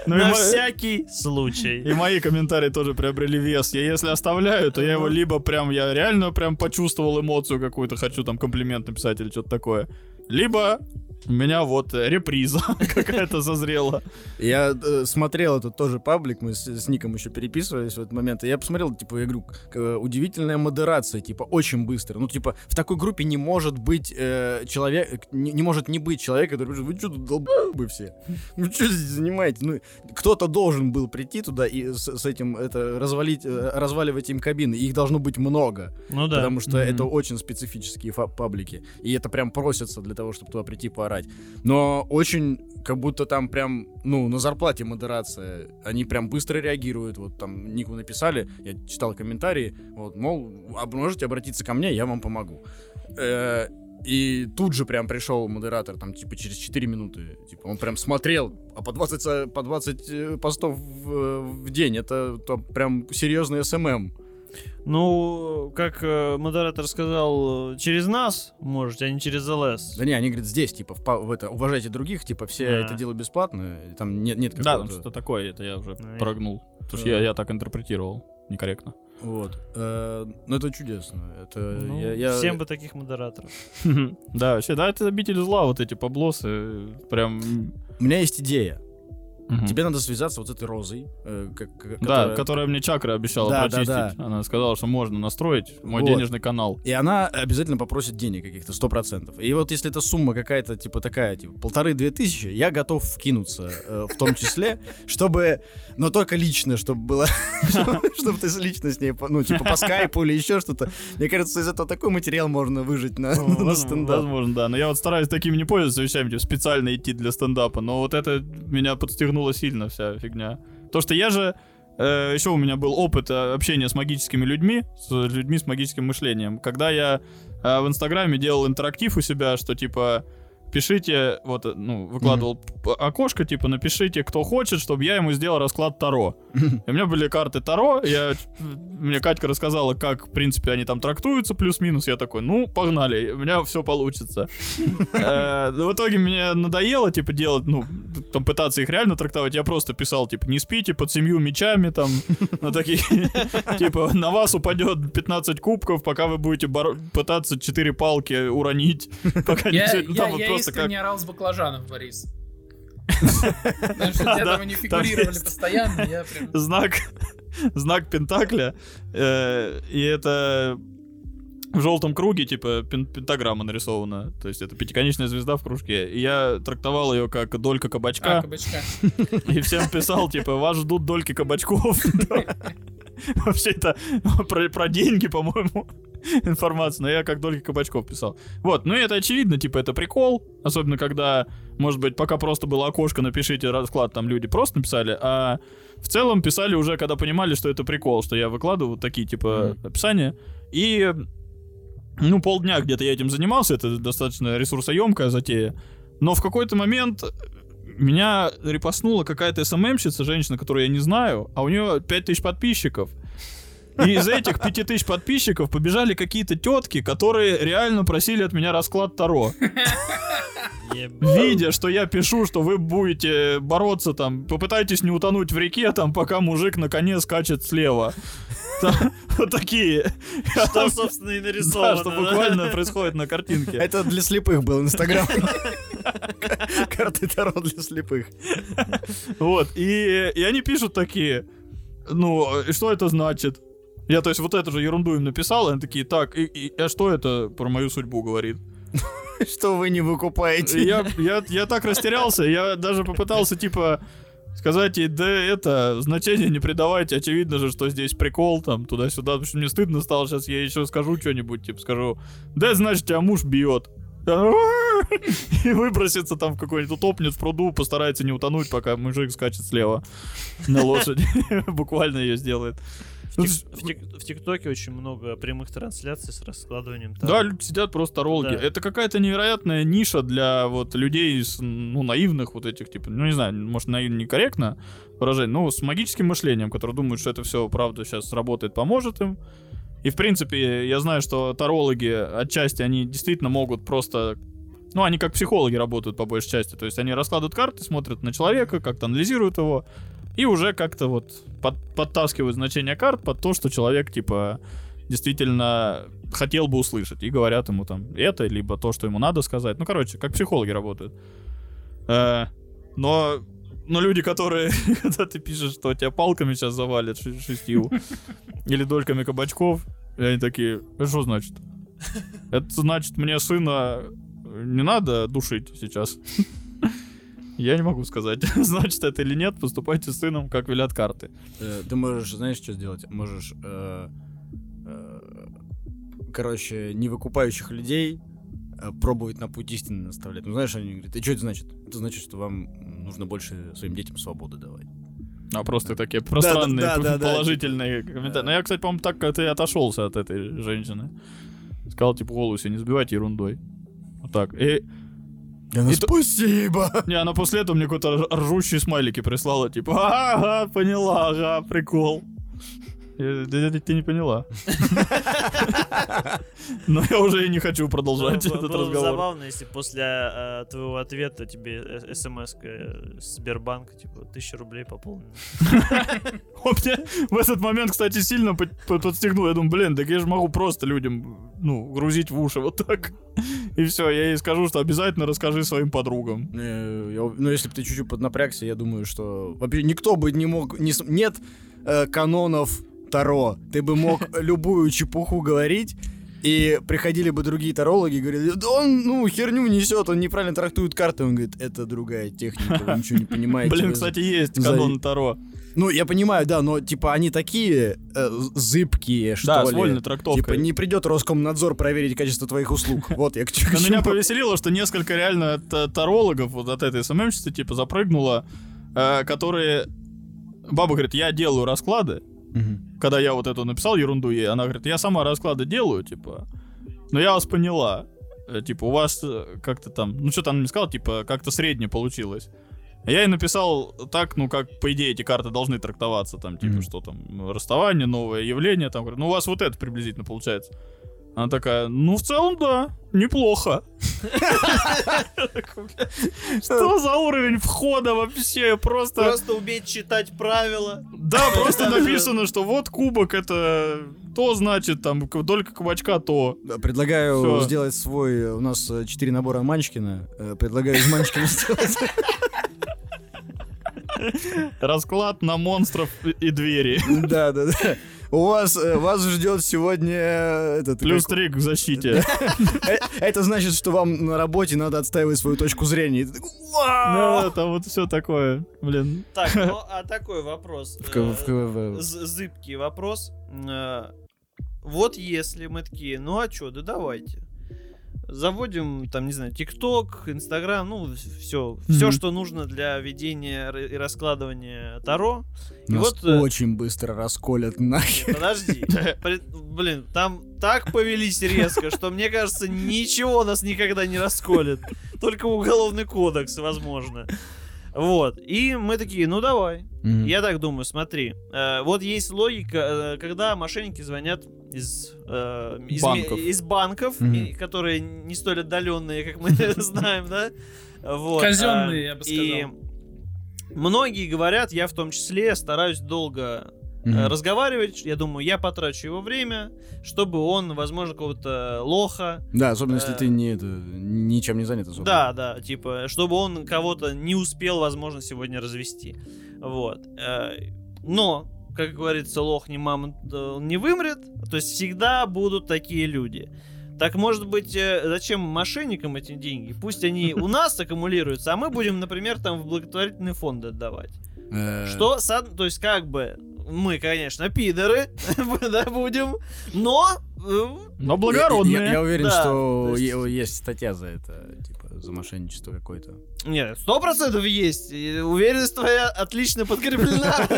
Ну На мо- всякий случай. И мои комментарии тоже приобрели вес. Я если оставляю, то я его либо прям, я реально прям почувствовал эмоцию какую-то, хочу там комплимент написать или что-то такое. Либо у меня вот э, реприза какая-то созрела. Я э, смотрел этот тоже паблик, мы с, с Ником еще переписывались в этот момент, и я посмотрел, типа, я говорю, э, удивительная модерация, типа, очень быстро. Ну, типа, в такой группе не может быть э, человек, не, не может не быть человека, который пишет, вы что тут долбы все? Ну, что здесь занимаете? Ну, кто-то должен был прийти туда и с, с этим, это, развалить, э, разваливать им кабины, их должно быть много. Ну да. Потому что это очень специфические фа- паблики. И это прям просится для того, чтобы туда прийти поорать. Но очень, как будто там прям, ну, на зарплате модерация. Они прям быстро реагируют. Вот там Нику написали, я читал комментарии, вот, мол, а можете обратиться ко мне, я вам помогу. Э, И тут же прям пришел модератор, там, типа, через 4 минуты. Типа, он прям смотрел, а по 20, э, по 20 э, постов в, в день, это, то прям серьезный SMM. Ну, как э, модератор сказал, через нас можете, а не через ЛС. Да не, они говорят, здесь, типа, в, в это, уважайте других, типа, все Да. это дело бесплатно, там нет, нет Да, там что-то такое, это я уже Ну, прогнул. Потому что Да. я, я так интерпретировал некорректно. Вот. Э, ну, это чудесно. Это Ну, я, я- Всем бы таких модераторов. Да, вообще, да, это обитель зла, вот эти поблосы. Прям... У меня есть идея. Мгм. Тебе надо связаться вот с этой розой. э, как- как- Да, которая- которая мне чакры обещала Да, да, прочистить. да. Она сказала, что можно настроить мой Вот. денежный канал. И она обязательно попросит денег каких-то, сто процентов. И вот если эта сумма какая-то, типа такая, типа полторы-две тысячи, я готов вкинуться э, в том числе, чтобы, но только лично, чтобы было, чтобы ты лично с ней, ну, типа по скайпу или еще что-то. Мне кажется, из этого такой материал можно выжить на, стендап. Возможно, да. Но я вот стараюсь такими не пользоваться вещами, типа, специально идти для стендапа. Но вот это меня подстегнуло сильно вся фигня. То, что я же... еще у меня был опыт э, общения с магическими людьми, с людьми с магическим мышлением. Когда я э, в Инстаграме делал интерактив у себя, что типа пишите, вот, э, ну, выкладывал п- окошко, типа, напишите, кто хочет, чтобы я ему сделал расклад Таро. И у меня были карты Таро, я, мне Катька рассказала, как, в принципе, они там трактуются, плюс-минус, я такой, ну, погнали, у меня все получится. Э, В итоге мне надоело, типа, делать, ну, там, пытаться их реально трактовать, я просто писал, типа, не спите под семью мечами, там, на такие, типа, на вас упадет 15 кубков, пока вы будете пытаться 4 палки уронить, пока не ну, там вот я просто как искренне орал с баклажанов, Борис. Потому что там фигурировали постоянно, знак, знак Пентакля, э, и это в желтом круге, типа, пен- пентаграмма нарисована. То есть это пятиконечная звезда в кружке. И я трактовал ее как долька А, кабачка. кабачка. И всем писал, типа, вас ждут дольки кабачков. Вообще это про деньги, по-моему, информация. Но я как дольки кабачков писал. Вот, ну это очевидно, типа, это прикол. Особенно, когда, может быть, пока просто было окошко, напишите расклад, там люди просто написали, а в целом писали уже, когда понимали, что это прикол, что я выкладываю вот такие, типа, описания. И, ну, полдня где-то я этим занимался, это достаточно ресурсоемкая затея. Но в какой-то момент меня репостнула какая-то СММщица, женщина, которую я не знаю, а у нее 5000 подписчиков. И из этих 5000 подписчиков побежали какие-то тетки, которые реально просили от меня расклад Таро. Видя, что я пишу, что вы будете бороться там, попытайтесь не утонуть в реке, там, пока мужик на коне скачет слева. Вот такие. Что, собственно, и Да, нарисовано. что буквально происходит на картинке. Это для слепых был Инстаграм. Карты Таро для слепых. Вот, и, они пишут такие, ну, что это значит? Я, то есть, вот эту же ерунду им написал, и они такие, так, и, и- а что это про мою судьбу говорит? Что вы не выкупаете? я, я, я так растерялся, я даже попытался, типа, сказать ей, да это, значения не придавайте, очевидно же, что здесь прикол, там, туда-сюда, потому что мне стыдно стало, сейчас я еще скажу что-нибудь, типа, скажу, да, значит, тебя муж бьет. И выбросится там в какой-нибудь, утопнет в пруду, постарается не утонуть, пока мужик скачет слева на лошади. Буквально ее сделает. В, Ну, тик- в тик- в ТикТоке очень много прямых трансляций с раскладыванием. Да, люди сидят просто тарологи. Да. Это какая-то невероятная ниша для вот людей ну, наивных вот этих, типа, ну, не знаю, может, наивно некорректно выражение, но с магическим мышлением, которые думают, что это все, правда, сейчас работает, поможет им. И, в принципе, я знаю, что тарологи отчасти, они действительно могут просто... Ну, они как психологи работают по большей части. То есть они раскладывают карты, смотрят на человека, как-то анализируют его, и уже как-то вот под- подтаскивают значение карт под то, что человек, типа, действительно хотел бы услышать. И говорят ему там это, либо то, что ему надо сказать. Ну, короче, как психологи работают. Э, но, но люди, которые, когда ты пишешь, что тебя палками сейчас завалят ше- шестью, или дольками кабачков, и они такие, это что значит? Это значит, мне сына не надо душить сейчас. Я не могу сказать, значит это или нет. Поступайте с сыном, как велят карты. Э, Ты можешь, знаешь, что сделать? Можешь, э, э, короче, невыкупающих людей э, пробовать на путь истины наставлять. Ну, знаешь, они говорят, и что это значит? Это значит, что вам нужно больше своим детям свободы давать. А просто такие пространные, да, да, да, положительные комментарии. Но я, кстати, по-моему, так ты отошелся от этой женщины. Сказал, типа, голову себе не сбивайте ерундой. Вот так. И, Я то- спасибо! не, она после этого мне какой-то рж- ржущие смайлики прислала, типа, ага, поняла, ага, прикол. Ты не поняла. Но я уже и не хочу продолжать этот разговор. забавно, если после э, твоего ответа тебе смс Сбербанка, типа, тысяча рублей пополнено. Он меня в этот момент, кстати, сильно под- под- подстегнул. Я думаю, блин, так я же могу просто людям, ну, грузить в уши вот так. И все, я ей скажу, что обязательно расскажи своим подругам. Э, Ну, если бы ты чуть-чуть поднапрягся, я думаю, что вообще никто бы не мог... Нет э, канонов Таро. Ты бы мог любую чепуху говорить, и приходили бы другие тарологи и говорили, да он, ну, херню несет, он неправильно трактует карты. Он говорит, это другая техника, вы ничего не понимаете. Блин, кстати, есть канон Таро. Ну, я понимаю, да, но, типа, они такие э, зыбкие, что Да, ли. с вольной трактовкой. Типа, не придет Роскомнадзор проверить качество твоих услуг. Вот, я к чему. Меня повеселило, что несколько реально та- тарологов вот от этой СММщицы, типа, запрыгнуло, э, которые... Баба говорит, я делаю расклады. Мгм. Когда я вот эту написал ерунду ей, она говорит, я сама расклады делаю, типа. Но я вас поняла. Э, Типа, у вас э, как-то там... Ну, что-то она мне сказала, типа, как-то среднее получилось. Я ей написал так, ну, как, по идее, эти карты должны трактоваться, там, типа, Мгм. что там, расставание, новое явление, там, ну, у вас вот это приблизительно получается. Она такая, ну, в целом, да, неплохо. Что за уровень входа вообще? Просто... Просто уметь читать правила. Да, просто написано, что вот кубок это то значит, там, только кабачка то. Предлагаю Всё. сделать свой... э, У нас э, четыре набора Манчкина. Э, Предлагаю из Манчкина сделать. Расклад на монстров и- и двери. Да, да, да. У вас, э, вас ждет сегодня э, этот... Плюс как- три к защите. Э, Это значит, что вам на работе надо отстаивать свою точку зрения. Ну, это вот все такое. Блин. Так, ну а такой вопрос. Зыбкий вопрос. Вот если мы такие, ну а чё, да давайте. Заводим, там, не знаю, ТикТок, Инстаграм, ну, все, все, Мгм. что нужно для ведения и раскладывания Таро. И Нас вот, э, очень быстро расколят нахер. Подожди. Блин, там так повелись резко, что мне кажется, ничего нас никогда не расколет. Только уголовный кодекс, возможно. Вот. И мы такие, ну давай. Я так думаю, смотри. э, вот есть логика, э, когда мошенники звонят из, э, из, Банков. из банков, Мгм. и- которые не столь отдаленные, как мы знаем, да? Вот. Казенные, э, я бы И сказал. многие говорят, я в том числе стараюсь долго э, разговаривать. Я думаю, я потрачу его время, чтобы он, возможно, какого-то лоха. Да, особенно если Э, ты не это, ничем не занят особо. Да, да, типа, чтобы он кого-то не успел, возможно, сегодня развести. Вот. Э, Но, как говорится, лох не мамонт, э, он не вымрет. То есть всегда будут такие люди. Так может быть, э, зачем мошенникам эти деньги? Пусть они у нас аккумулируются, а мы будем, например, там в благотворительные фонды отдавать. Что, то есть, как бы, мы, конечно, пидоры, да, будем, но... э, Но Я, благородные. я уверен, Да, что то есть- есть статья за это. Типа, за мошенничество какое-то. Нет, сто процентов есть. И уверенность твоя отлично подкреплена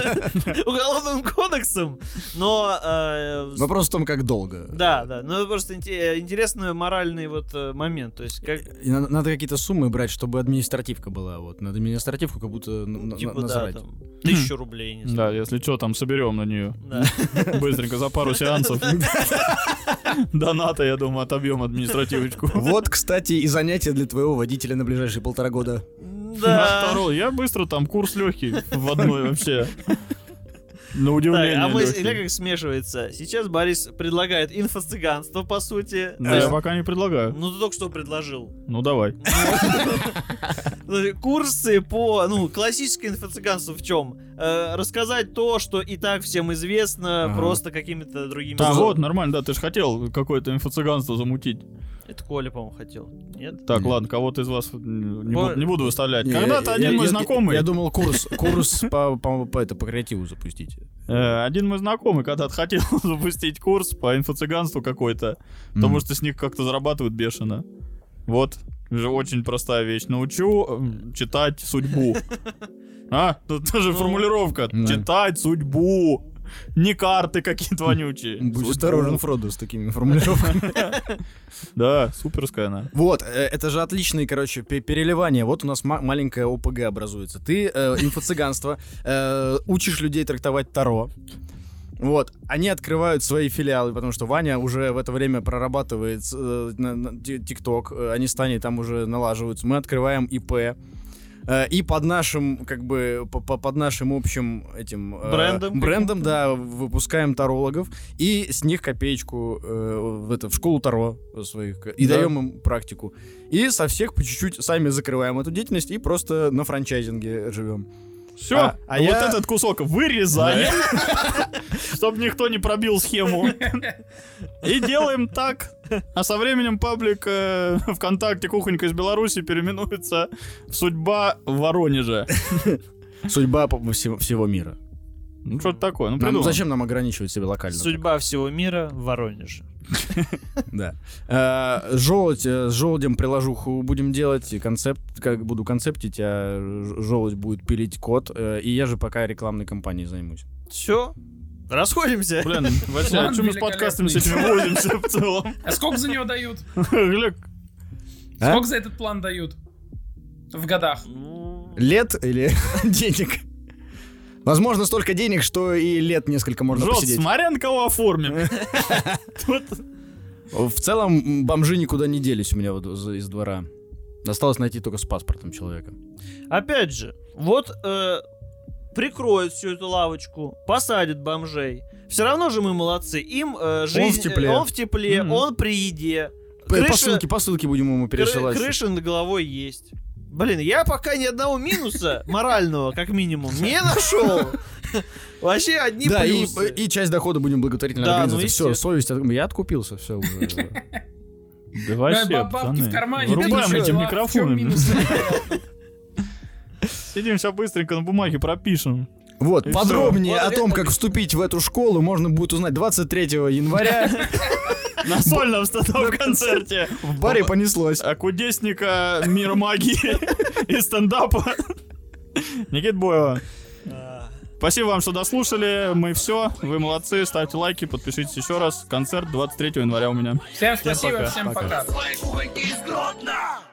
уголовным кодексом. Но... э, Вопрос в том, как долго. Да, да. Ну, это просто инте- интересный моральный вот э, момент. То есть, как... И надо, надо какие-то суммы брать, чтобы административка была. Вот. Надо административку как будто н- н- Типа, да, там, тысячу рублей, не Да, если что, там соберем на нее. Да. Быстренько за пару сеансов. Доната, я думаю, отобьем административочку. Вот, кстати, и занятие для твоего водителя на ближайшие полтора года. На Да. второй. Я быстро там курс легкий в одной вообще. На Так, удивление. а мы, или как смешивается? Сейчас Борис предлагает инфо-цыганство, по сути. Ну, я пока не предлагаю. Ну, ты только что предложил. Ну, давай. Курсы по, ну, классическое инфо-цыганство в чем? рассказать то, что и так всем известно, просто какими-то другими... А способами. вот, нормально, да, ты же хотел какое-то инфо-цыганство замутить. Это Коля, по-моему, хотел. Нет? Так, Нет. ладно, кого-то из вас не, Бо- буду, не буду выставлять. Не, Когда-то я- один я- мой я- знакомый, Я думал, курс, курс по, по, по, это, по креативу запустить. э, один мой знакомый когда-то хотел запустить курс по инфо-цыганству какой-то, потому что с них как-то зарабатывают бешено. Вот, же очень простая вещь. Научу читать судьбу. А, тут тоже Ну, формулировка. Читать судьбу. Не карты какие-то вонючие. Будь осторожен, Фродо, с такими формулировками. Да, суперская она. Вот, э, это же отличные, короче, пе- переливания. Вот у нас ма- маленькая ОПГ образуется. Ты э, инфо-цыганство, э, учишь людей трактовать Таро. Вот, они открывают свои филиалы, потому что Ваня уже в это время прорабатывает ТикТок, э, они с Таней там уже налаживаются. Мы открываем ИП. Э, И под нашим, как бы, по- по- под нашим общим этим... э, Брендом Брендом, да, выпускаем тарологов. И с них копеечку э, в, это, в школу Таро своих. И Да. даем им практику. И со всех по чуть-чуть сами закрываем эту деятельность и просто на франчайзинге живем. Все, А- а вот я- этот кусок вырезаем, чтобы никто не пробил схему. И делаем так. А со временем паблик э, ВКонтакте «Кухонька из Беларуси» переименуется в «Судьба Воронежа». Судьба всего, всего мира. Ну, что-то такое. Ну, Нам- зачем нам ограничивать себя локально? Судьба всего мира в Воронеже. Да. Э, Желудь, э, с желудем приложуху будем делать, концепт, как буду концептить, а желудь будет пилить код, э, и я же пока рекламной кампанией займусь. Все. Расходимся. Блин, Вася, а что мы с подкастами с этим великолепный. возимся в целом? А сколько за него дают? А? Сколько за этот план дают? В годах. Лет или денег? Возможно, столько денег, что и лет несколько можно Жот, посидеть. смотря на кого оформим. В целом, бомжи никуда не делись у меня вот из двора. Осталось найти только с паспортом человека. Опять же, вот э, прикроют всю эту лавочку, посадят бомжей. Все равно же мы молодцы. Им э, жизнь... в тепле. Он в тепле, Мгм. он при еде. Крыша- Посылки, посылки будем ему кры- пересылать. крыша над головой есть. Блин, я пока ни одного минуса морального, как минимум, не нашел. Вообще одни Да, и, плюсы. и часть дохода будем благотворительной Да, ну, организации. все, естественно. совесть. от- Я откупился, все уже. Да вообще, пацаны, в кармане. Вырубаем ты эти чё, в чём микрофоны. минус? Сидим сейчас быстренько на бумаге пропишем. Вот, И подробнее всё. о том, как вступить в эту школу, можно будет узнать 23 января. На сольном стендап-концерте. В баре понеслось. А Кудесника, мира магии и стендапа. Никит Боева. Спасибо вам, что дослушали. Мы все. Вы молодцы. Ставьте лайки, подпишитесь еще раз. Концерт 23 января у меня. Всем спасибо, пока. всем Пока. пока.